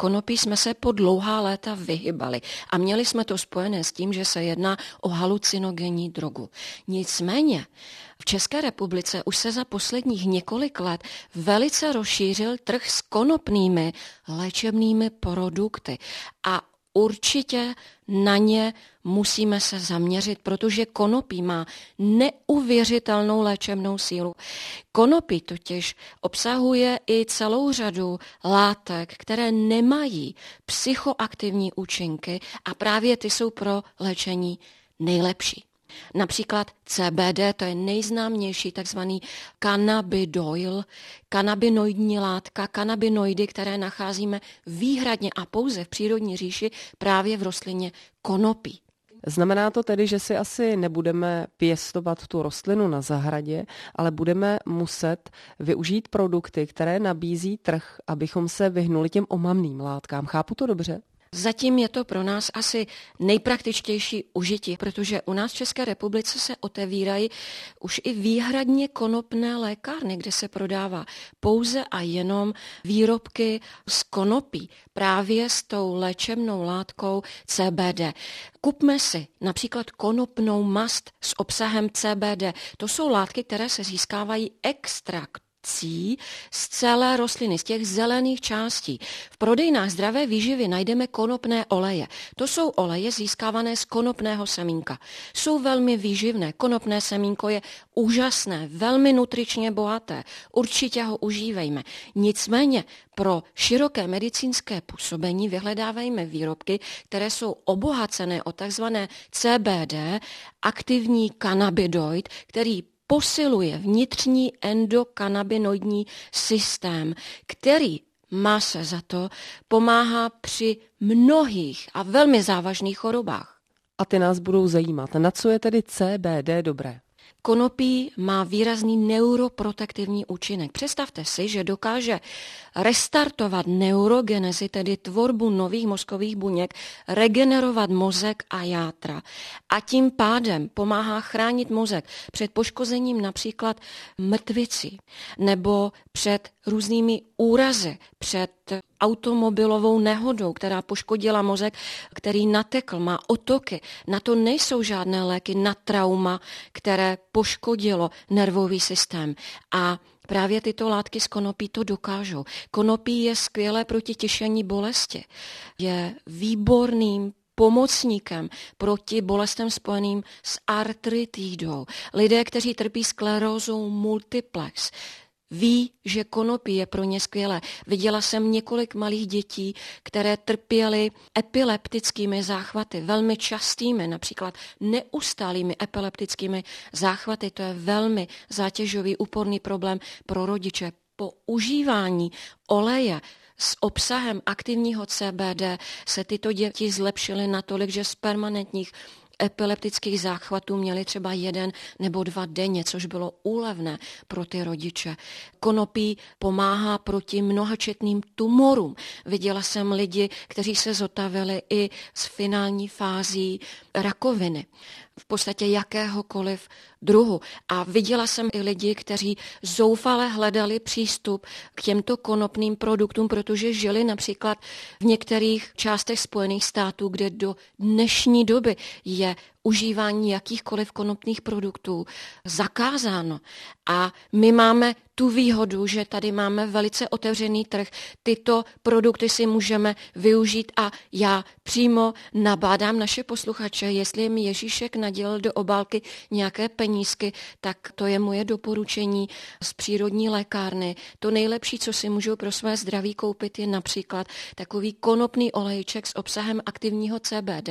konopí jsme se po dlouhá léta vyhybali a měli jsme to spojené s tím, že se jedná o halucinogenní drogu. Nicméně v České republice už se za posledních několik let velice rozšířil trh s konopnými léčebnými produkty a určitě na ně musíme se zaměřit, protože konopí má neuvěřitelnou léčebnou sílu. Konopí totiž obsahuje i celou řadu látek, které nemají psychoaktivní účinky a právě ty jsou pro léčení nejlepší. Například CBD, to je nejznámější takzvaný cannabidoil, kanabinoidní látka, kanabinoidy, které nacházíme výhradně a pouze v přírodní říši právě v rostlině konopí. Znamená to tedy, že si asi nebudeme pěstovat tu rostlinu na zahradě, ale budeme muset využít produkty, které nabízí trh, abychom se vyhnuli těm omamným látkám. Chápu to dobře? Zatím je to pro nás asi nejpraktičtější užití, protože u nás v České republice se otevírají už i výhradně konopné lékárny, kde se prodává pouze a jenom výrobky z konopí, právě s tou léčebnou látkou CBD. Kupme si například konopnou mast s obsahem CBD. To jsou látky, které se získávají extrakt cí z celé rostliny, z těch zelených částí. V prodejnách zdravé výživy najdeme konopné oleje. To jsou oleje získávané z konopného semínka. Jsou velmi výživné. Konopné semínko je úžasné, velmi nutričně bohaté. Určitě ho užívejme. Nicméně pro široké medicínské působení vyhledávejme výrobky, které jsou obohacené o takzvané CBD, aktivní kanabinoid, který posiluje vnitřní endokanabinoidní systém, který má se za to, pomáhá při mnohých a velmi závažných chorobách. A ty nás budou zajímat. Na co je tedy CBD dobré? Konopí má výrazný neuroprotektivní účinek. Představte si, že dokáže restartovat neurogenezi, tedy tvorbu nových mozkových buněk, regenerovat mozek a játra. A tím pádem pomáhá chránit mozek před poškozením například mrtvicí nebo před různými úrazy, před automobilovou nehodou, která poškodila mozek, který natekl, má otoky. Na to nejsou žádné léky na trauma, které poškodilo nervový systém. A Právě tyto látky z konopí to dokážou. Konopí je skvělé proti těšení bolesti. Je výborným pomocníkem proti bolestem spojeným s artritidou. Lidé, kteří trpí sklerózou multiplex, ví, že konopí je pro ně skvělé. Viděla jsem několik malých dětí, které trpěly epileptickými záchvaty, velmi častými, například neustálými epileptickými záchvaty. To je velmi zátěžový, úporný problém pro rodiče. Po užívání oleje s obsahem aktivního CBD se tyto děti zlepšily natolik, že z permanentních epileptických záchvatů měli třeba jeden nebo dva denně, což bylo úlevné pro ty rodiče. Konopí pomáhá proti mnohačetným tumorům. Viděla jsem lidi, kteří se zotavili i z finální fází rakoviny v podstatě jakéhokoliv druhu. A viděla jsem i lidi, kteří zoufale hledali přístup k těmto konopným produktům, protože žili například v některých částech Spojených států, kde do dnešní doby je užívání jakýchkoliv konopných produktů zakázáno. A my máme tu výhodu, že tady máme velice otevřený trh. Tyto produkty si můžeme využít a já přímo nabádám naše posluchače, jestli mi Ježíšek nadělal do obálky nějaké penízky, tak to je moje doporučení z přírodní lékárny. To nejlepší, co si můžu pro své zdraví koupit, je například takový konopný olejček s obsahem aktivního CBD.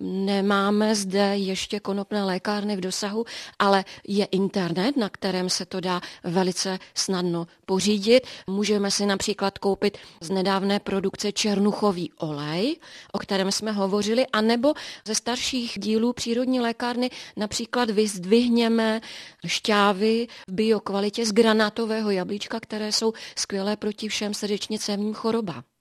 Nemáme zde ještě konopné lékárny v dosahu, ale je internet, na kterém se to dá velice snadno pořídit. Můžeme si například koupit z nedávné produkce černuchový olej, o kterém jsme hovořili, anebo ze starších dílů přírodní lékárny například vyzdvihněme šťávy v biokvalitě z granátového jablíčka, které jsou skvělé proti všem srdečně cévním chorobám.